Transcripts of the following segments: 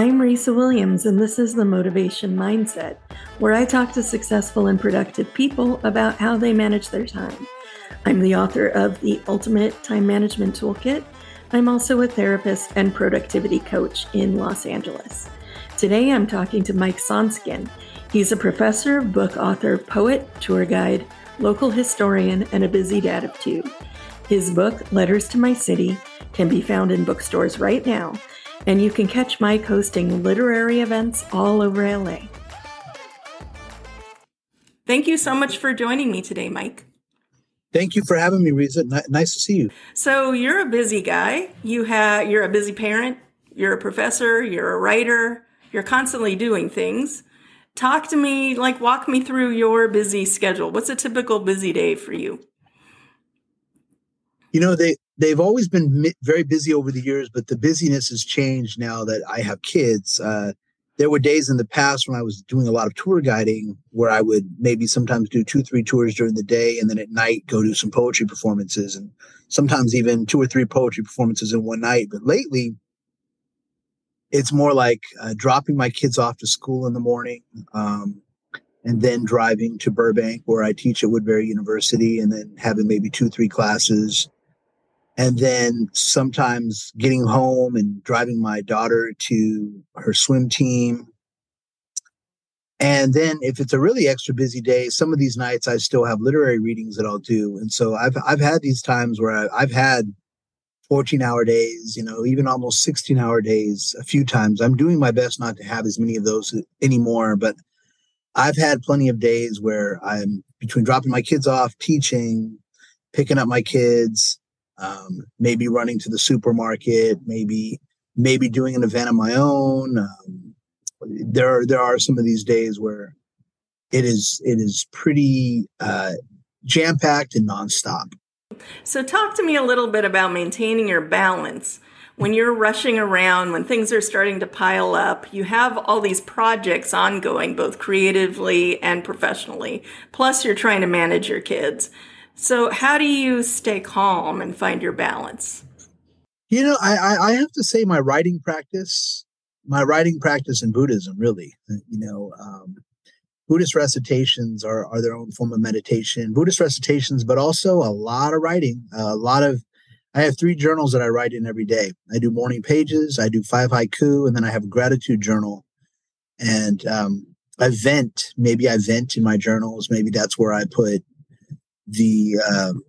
I'm Risa Williams, and this is the Motivation Mindset, where I talk to successful and productive people about how they manage their time. I'm the author of the Ultimate Time Management Toolkit. I'm also a therapist and productivity coach in Los Angeles. Today I'm talking to Mike Sonksen. He's a professor, book author, poet, tour guide, local historian, and a busy dad of two. His book, Letters to My City, can be found in bookstores right now and you can catch Mike hosting literary events all over LA. Thank you so much for joining me today, Mike. Thank you for having me, Risa. N- nice to see you. So you're a busy guy. You have you're a busy parent. You're a professor. You're a writer. You're constantly doing things. Talk to me, like walk me through your busy schedule. What's a typical busy day for you? You know, they they've always been very busy over the years, but the busyness has changed now that I have kids. Uh, there were days in the past when I was doing a lot of tour guiding where I would maybe sometimes do two, three tours during the day and then at night go do some poetry performances and sometimes even two or three poetry performances in one night. But lately, it's more like uh, dropping my kids off to school in the morning um, and then driving to Burbank where I teach at Woodbury University and then having maybe two, three classes and then sometimes getting home and driving my daughter to her swim team. And then if it's a really extra busy day, some of these nights I still have literary readings that I'll do. And so I've I've had these times where I, I've had 14 hour days, you know, even almost 16 hour days a few times. I'm doing my best not to have as many of those anymore, but I've had plenty of days where I'm between dropping my kids off, teaching, picking up my kids, um, maybe running to the supermarket, maybe maybe doing an event of my own. Um, there are there are some of these days where it is it is pretty uh, jam packed and nonstop. So talk to me a little bit about maintaining your balance when you're rushing around, when things are starting to pile up, you have all these projects ongoing, both creatively and professionally. Plus, you're trying to manage your kids. So, how do you stay calm and find your balance? You know, I, I, have to say my writing practice, my writing practice in Buddhism, really, uh, you know, um, Buddhist recitations are, are their own form of meditation. Buddhist recitations, but also a lot of writing, a lot of. I have three journals that I write in every day. I do morning pages, I do five haiku, and then I have a gratitude journal. And um, I vent. Maybe I vent in my journals. Maybe that's where I put the um,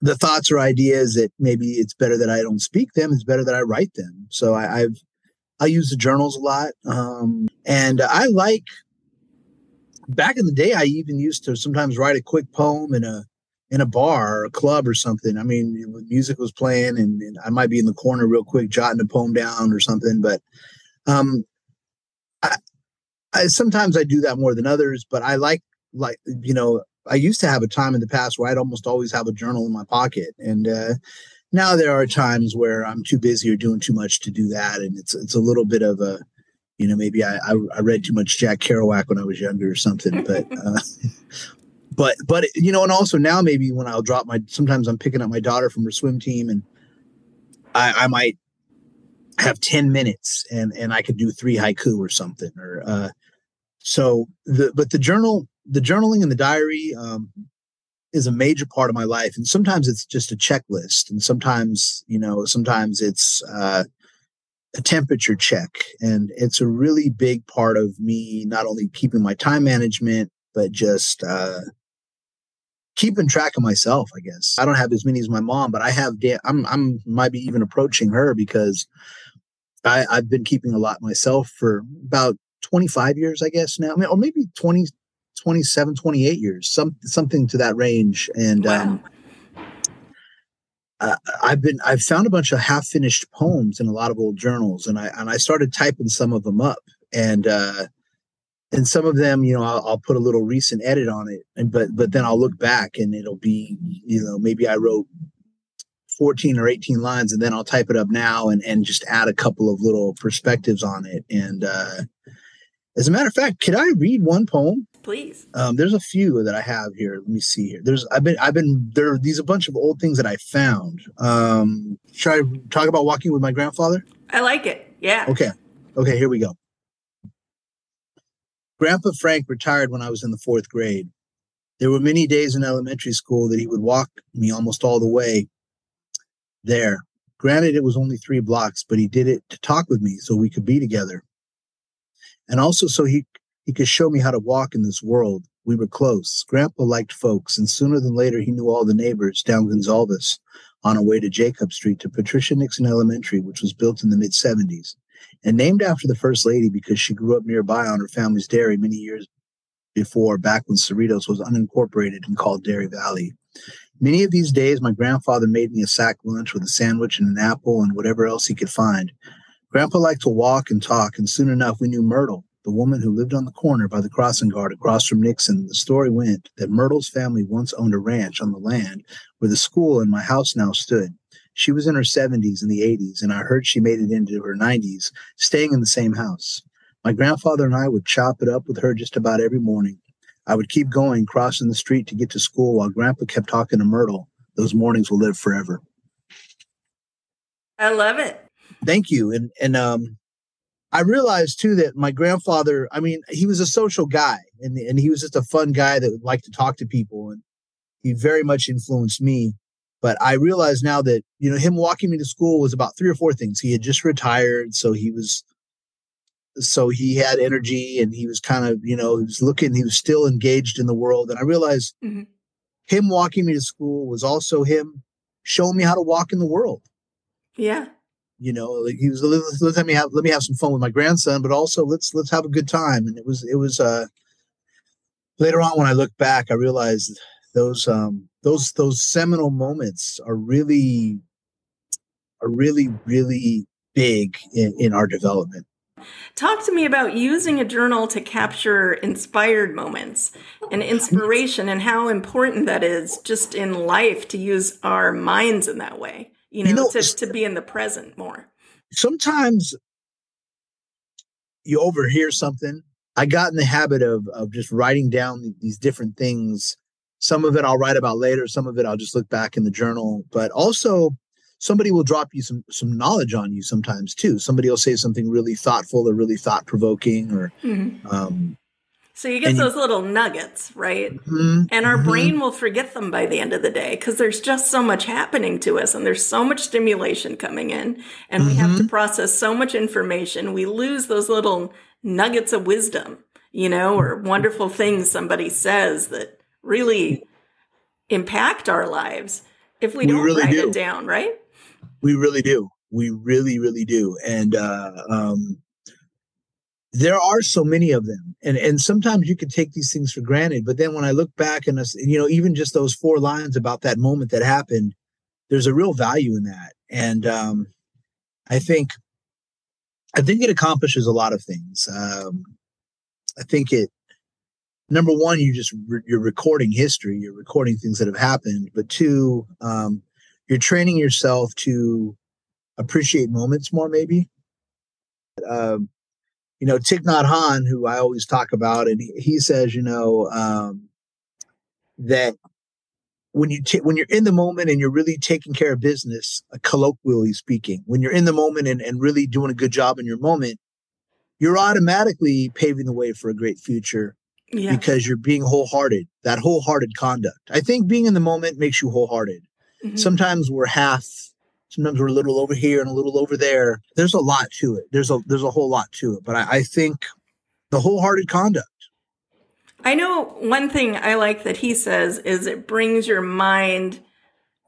the thoughts or ideas that maybe it's better that I don't speak them. It's better that I write them. So I, have I use the journals a lot, um, and I like. Back in the day, I even used to sometimes write a quick poem in a in a bar or a club or something. I mean, music was playing, and, and I might be in the corner real quick, jotting a poem down or something. But um, I, I sometimes I do that more than others. But I like like you know I used to have a time in the past where I'd almost always have a journal in my pocket, and uh, now there are times where I'm too busy or doing too much to do that, and it's it's a little bit of a, you know, maybe I I, I read too much Jack Kerouac when I was younger or something, but. Uh, but but you know and also now maybe when i'll drop my sometimes i'm picking up my daughter from her swim team and i i might have 10 minutes and and i could do three haiku or something or uh so the but the journal the journaling and the diary um, is a major part of my life and sometimes it's just a checklist and sometimes you know sometimes it's uh, a temperature check and it's a really big part of me not only keeping my time management but just uh, keeping track of myself i guess. I don't have as many as my mom but i have da- i'm i'm might be even approaching her because i i've been keeping a lot myself for about 25 years i guess now I mean, or maybe 20 27, 28 years, some something to that range. And wow. um, uh, I've been I've found a bunch of half finished poems in a lot of old journals, and I and I started typing some of them up, and uh, and some of them, you know, I'll, I'll put a little recent edit on it, and but but then I'll look back and it'll be, you know, maybe I wrote 14 or 18 lines and then I'll type it up now and, and just add a couple of little perspectives on it. And uh, as a matter of fact, could I read one poem? Please. Um, there's a few that I have here. Let me see here. There's I've been I've been there are these a bunch of old things that I found. Um, should I talk about walking with my grandfather? I like it. Yeah. Okay. Okay, here we go. Grandpa Frank retired when I was in the fourth grade. There were many days in elementary school that he would walk me almost all the way there. Granted, it was only three blocks, but he did it to talk with me so we could be together. And also so he, he could show me how to walk in this world. We were close. Grandpa liked folks, and sooner than later, he knew all the neighbors down Gonzalez on our way to Jacob Street to Patricia Nixon Elementary, which was built in the mid 70s and named after the First Lady because she grew up nearby on her family's dairy many years before, back when Cerritos was unincorporated and called Dairy Valley. Many of these days, my grandfather made me a sack lunch with a sandwich and an apple and whatever else he could find. Grandpa liked to walk and talk, and soon enough, we knew Myrtle, the woman who lived on the corner by the crossing guard across from Nixon. The story went that Myrtle's family once owned a ranch on the land where the school and my house now stood. She was in her 70s and the 80s, and I heard she made it into her 90s, staying in the same house. My grandfather and I would chop it up with her just about every morning. I would keep going, crossing the street to get to school while Grandpa kept talking to Myrtle. Those mornings will live forever. I love it. Thank you. And and um I realized too that my grandfather, I mean, he was a social guy and, and he was just a fun guy that liked to talk to people. And he very much influenced me. But I realize now that, you know, him walking me to school was about three or four things. He had just retired. So he was, so he had energy and he was kind of, you know, he was looking, he was still engaged in the world. And I realized mm-hmm. him walking me to school was also him showing me how to walk in the world. Yeah. You know, like he was let's, let me have let me have some fun with my grandson, but also let's let's have a good time. And it was it was uh later on when I look back, I realized those um those those seminal moments are really are really really big in, in our development talk to me about using a journal to capture inspired moments and inspiration and how important that is just in life to use our minds in that way you know, you know to, to be in the present more sometimes you overhear something i got in the habit of of just writing down these different things some of it I'll write about later. Some of it I'll just look back in the journal. But also, somebody will drop you some some knowledge on you sometimes too. Somebody will say something really thoughtful or really thought provoking, or mm-hmm. um, so you get those you, little nuggets, right? Mm-hmm, and our mm-hmm. brain will forget them by the end of the day because there's just so much happening to us and there's so much stimulation coming in and mm-hmm. we have to mm-hmm. process so much information. We lose those little nuggets of wisdom, you know, or wonderful things somebody says that really impact our lives if we, we don't really write do. it down, right? We really do. We really, really do. And uh, um, there are so many of them, and and sometimes you can take these things for granted. But then when I look back and you know, even just those four lines about that moment that happened, there's a real value in that. And um, I think, I think it accomplishes a lot of things. Um, I think it number one, you just re- you're recording history, you're recording things that have happened. But two, um, you're training yourself to appreciate moments more, maybe. Um, you know, Thich Nhat Hanh, who I always talk about, and he, he says, you know, um, that when you t- when you're in the moment and you're really taking care of business, uh, colloquially speaking, when you're in the moment and, and really doing a good job in your moment, you're automatically paving the way for a great future yeah. because you're being wholehearted, that wholehearted conduct. I think being in the moment makes you wholehearted. Mm-hmm. Sometimes we're half, sometimes we're a little over here and a little over there. There's a lot to it. There's a there's a whole lot to it. But I, I think the wholehearted conduct. I know one thing I like that he says is it brings your mind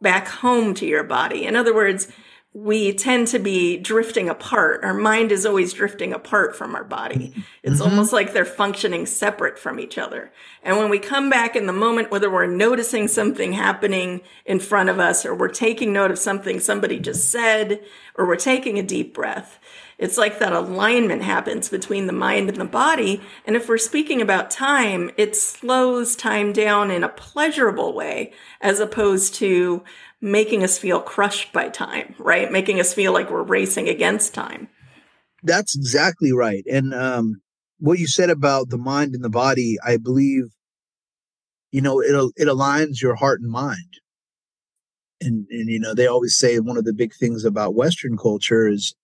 back home to your body. In other words, we tend to be drifting apart. Our mind is always drifting apart from our body. It's mm-hmm. almost like they're functioning separate from each other. And when we come back in the moment, whether we're noticing something happening in front of us or we're taking note of something somebody just said or we're taking a deep breath, it's like that alignment happens between the mind and the body. And if we're speaking about time, it slows time down in a pleasurable way as opposed to making us feel crushed by time, right? Making us feel like we're racing against time. That's exactly right. And um, what you said about the mind and the body, I believe, you know, it it aligns your heart and mind. And and you know, they always say one of the big things about Western culture is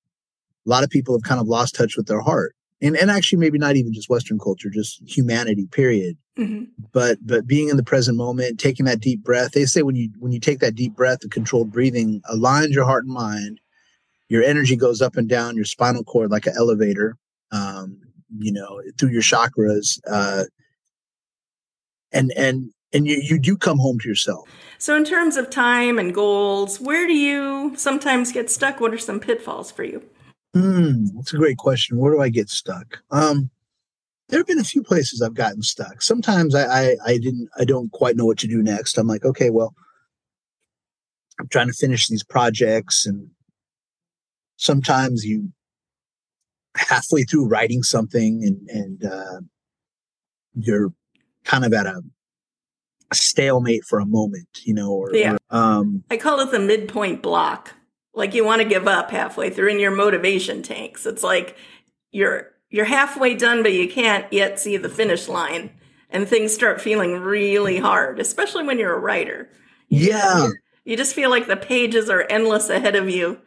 a lot of people have kind of lost touch with their heart and and actually maybe not even just western culture just humanity period. Mm-hmm. but but being in the present moment taking that deep breath they say when you when you take that deep breath the controlled breathing aligns your heart and mind your energy goes up and down your spinal cord like an elevator um, you know through your chakras uh, and and and you, you do come home to yourself. So in terms of time and goals where do you sometimes get stuck? What are some pitfalls for you Hmm, that's a great question. Where do I get stuck? Um, there have been a few places I've gotten stuck. Sometimes I, I, I didn't I don't quite know what to do next. I'm like, okay, well, I'm trying to finish these projects, and sometimes you halfway through writing something and and uh, you're kind of at a, a, stalemate for a moment, you know, or, yeah. Or, um, I call it the midpoint block like you want to give up halfway through in your motivation tanks. It's like you're you're halfway done, but you can't yet see the finish line, and things start feeling really hard, especially when you're a writer. Yeah, you just feel like the pages are endless ahead of you,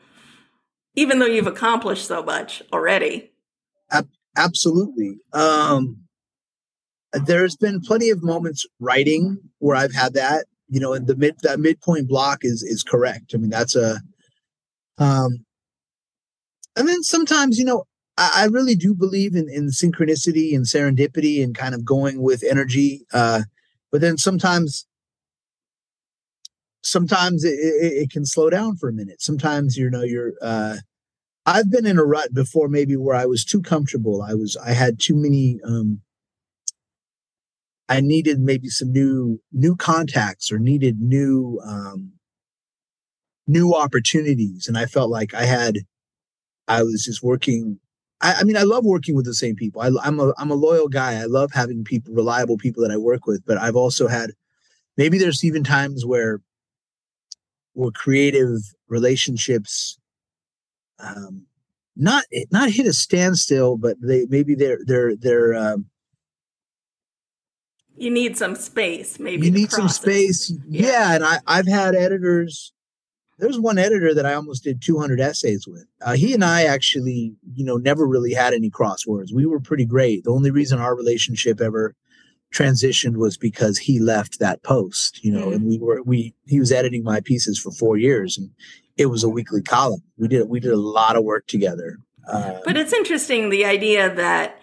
even though you've accomplished so much already. Absolutely. Um, there's been plenty of moments writing where I've had that. You know, and the mid that midpoint block is is correct. I mean, that's a um, and then sometimes, you know, I, I really do believe in, in synchronicity and serendipity and kind of going with energy. Uh, but then sometimes, sometimes it, it, it, can slow down for a minute. Sometimes, you know, you're, uh, I've been in a rut before, maybe where I was too comfortable. I was, I had too many, um, I needed maybe some new, new contacts or needed new, um, new opportunities. And I felt like I had, I was just working. I, I mean, I love working with the same people. I, I'm a, I'm a loyal guy. I love having people, reliable people that I work with, but I've also had, maybe there's even times where, where creative relationships, um, not not hit a standstill, but they maybe they're they're they're um, you need some space maybe you need some space yeah. yeah. and i i've had editors there's one editor that I almost did 200 essays with. Uh, he and I actually, you know, never really had any crosswords. We were pretty great. The only reason our relationship ever transitioned was because he left that post, you know, mm-hmm. and we were we he was editing my pieces for four years, and it was a weekly column. We did we did a lot of work together. Uh, but it's interesting the idea that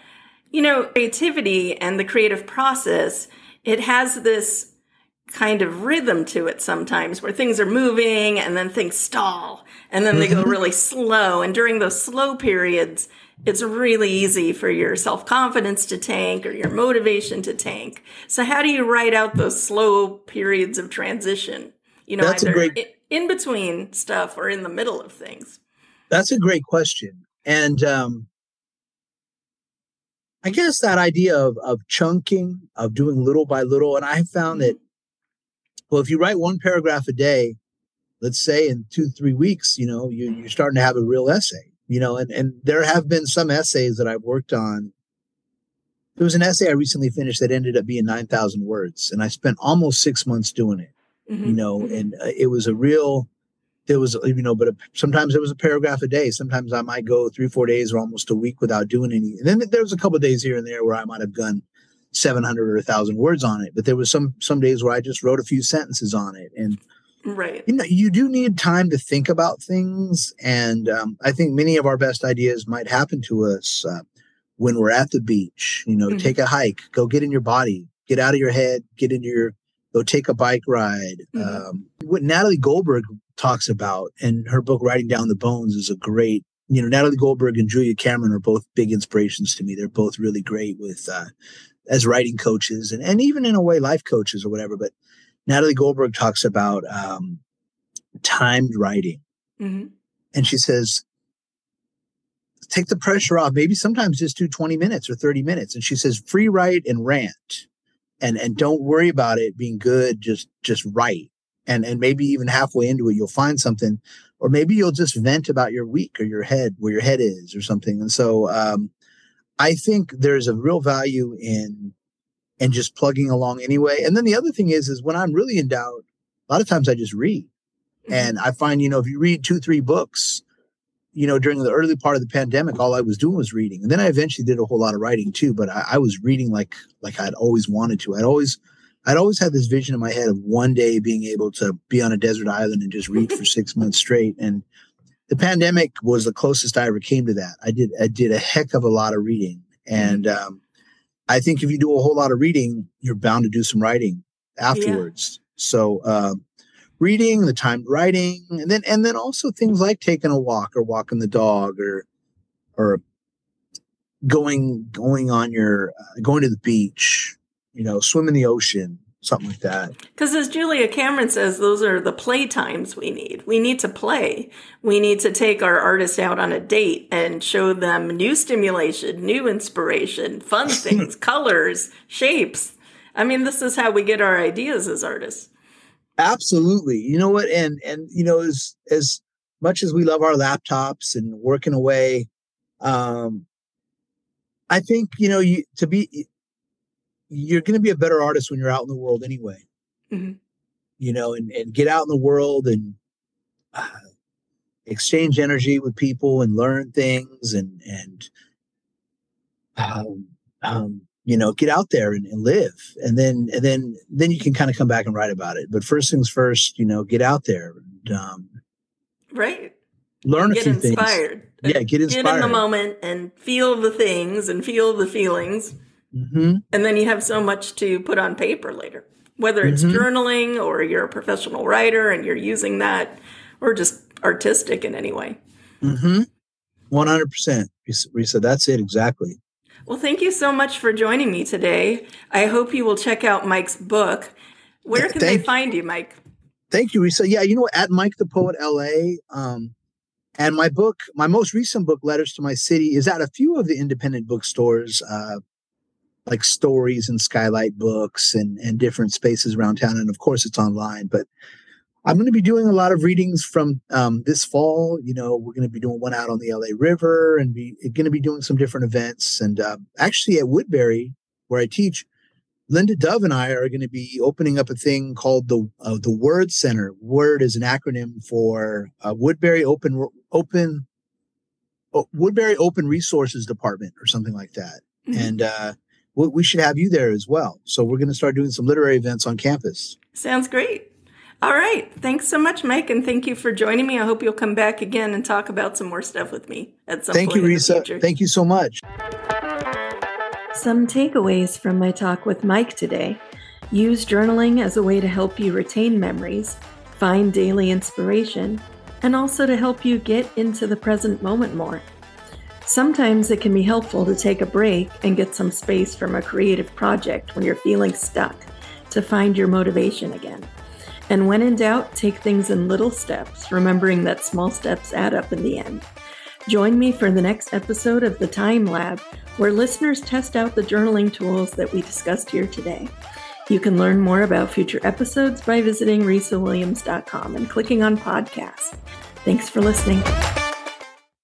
you know creativity and the creative process it has this kind of rhythm to it sometimes where things are moving and then things stall and then they go really slow. And during those slow periods, it's really easy for your self confidence to tank or your motivation to tank. So, how do you write out those slow periods of transition? You know, That's either great... in between stuff or in the middle of things. That's a great question. And um, I guess that idea of, of chunking, of doing little by little, and I found that well, if you write one paragraph a day, let's say in two, three weeks, you know, you, you're starting to have a real essay, you know, and, and there have been some essays that I've worked on. There was an essay I recently finished that ended up being 9,000 words, and I spent almost six months doing it, mm-hmm. you know, mm-hmm. and uh, it was a real, there was, you know, but a, sometimes it was a paragraph a day. Sometimes I might go three, four days or almost a week without doing any. And then there was a couple days here and there where I might have done 700 or 1000 words on it but there was some some days where i just wrote a few sentences on it and right you know you do need time to think about things and um, i think many of our best ideas might happen to us uh, when we're at the beach you know mm-hmm. take a hike go get in your body get out of your head get in your go take a bike ride mm-hmm. um, what natalie goldberg talks about in her book writing down the bones is a great you know natalie goldberg and julia cameron are both big inspirations to me they're both really great with uh, as writing coaches and, and even in a way life coaches or whatever. But Natalie Goldberg talks about um, timed writing. Mm-hmm. And she says, take the pressure off. Maybe sometimes just do 20 minutes or 30 minutes. And she says, free write and rant. And and don't worry about it being good. Just just write. And and maybe even halfway into it, you'll find something. Or maybe you'll just vent about your week or your head, where your head is or something. And so um, I think there's a real value in and just plugging along anyway. And then the other thing is, is when I'm really in doubt, a lot of times I just read. Mm-hmm. And I find, you know, if you read two, three books, you know, during the early part of the pandemic, all I was doing was reading, and then I eventually did a whole lot of writing too. But I, I was reading like like I'd always wanted to. I'd always I'd always had this vision in my head of one day being able to be on a desert island and just read for six months straight. And the pandemic was the closest I ever came to that. I did I did a heck of a lot of reading, and um, I think if you do a whole lot of reading, you're bound to do some writing afterwards. Yeah. So. Uh, reading, the time writing, and then and then also things like taking a walk or walking the dog or or going going on your uh, going to the beach, you know, swim in the ocean, something like that. Because as Julia Cameron says, those are the play times we need. We need to play. We need to take our artists out on a date and show them new stimulation, new inspiration, fun things, colors, shapes. I mean, this is how we get our ideas as artists. Absolutely. You know what? And and you know, as as much as we love our laptops and working away, um, I think you know you to be you're going to be a better artist when you're out in the world anyway. Mm-hmm. You know, and and get out in the world and uh, exchange energy with people and learn things and and um, um, you know get out there and, and, live and then and then then you can kind of come back and write about it but first things first you know get out there and um, right learn get a few inspired things. yeah get inspired get in the moment and feel the things and feel the feelings mm-hmm. and then you have so much to put on paper later whether it's mm-hmm. journaling or you're a professional writer and you're using that or just artistic in any way mm-hmm. 100% risa that's it exactly well, thank you so much for joining me today. I hope you will check out Mike's book. Where can thank, they find you, Mike? Thank you, Risa. Yeah, you know, at Mike the Poet LA. Um, and my book, my most recent book, Letters to My City, is at a few of the independent bookstores, uh, like Stories and Skylight Books and, and different spaces around town. And of course, it's online. But I'm going to be doing a lot of readings from um, this fall. You know, we're going to be doing one out on the LA River and be going to be doing some different events. And uh, actually, at Woodbury, where I teach, Linda Dove and I are going to be opening up a thing called the uh, the Word Center. Word is an acronym for uh, Woodbury Open Open oh, Woodbury Open Resources Department or something like that. Mm-hmm. And uh, we should have you there as well. So we're going to start doing some literary events on campus. Sounds great. All right. Thanks so much, Mike, and thank you for joining me. I hope you'll come back again and talk about some more stuff with me at some thank point. Thank you, Risa. Thank you so much. Some takeaways from my talk with Mike today. Use journaling as a way to help you retain memories, find daily inspiration, and also to help you get into the present moment more. Sometimes it can be helpful to take a break and get some space from a creative project when you're feeling stuck to find your motivation again. And when in doubt, take things in little steps, remembering that small steps add up in the end. Join me for the next episode of the Time Lab, where listeners test out the journaling tools that we discussed here today. You can learn more about future episodes by visiting risawilliams.com and clicking on podcast. Thanks for listening.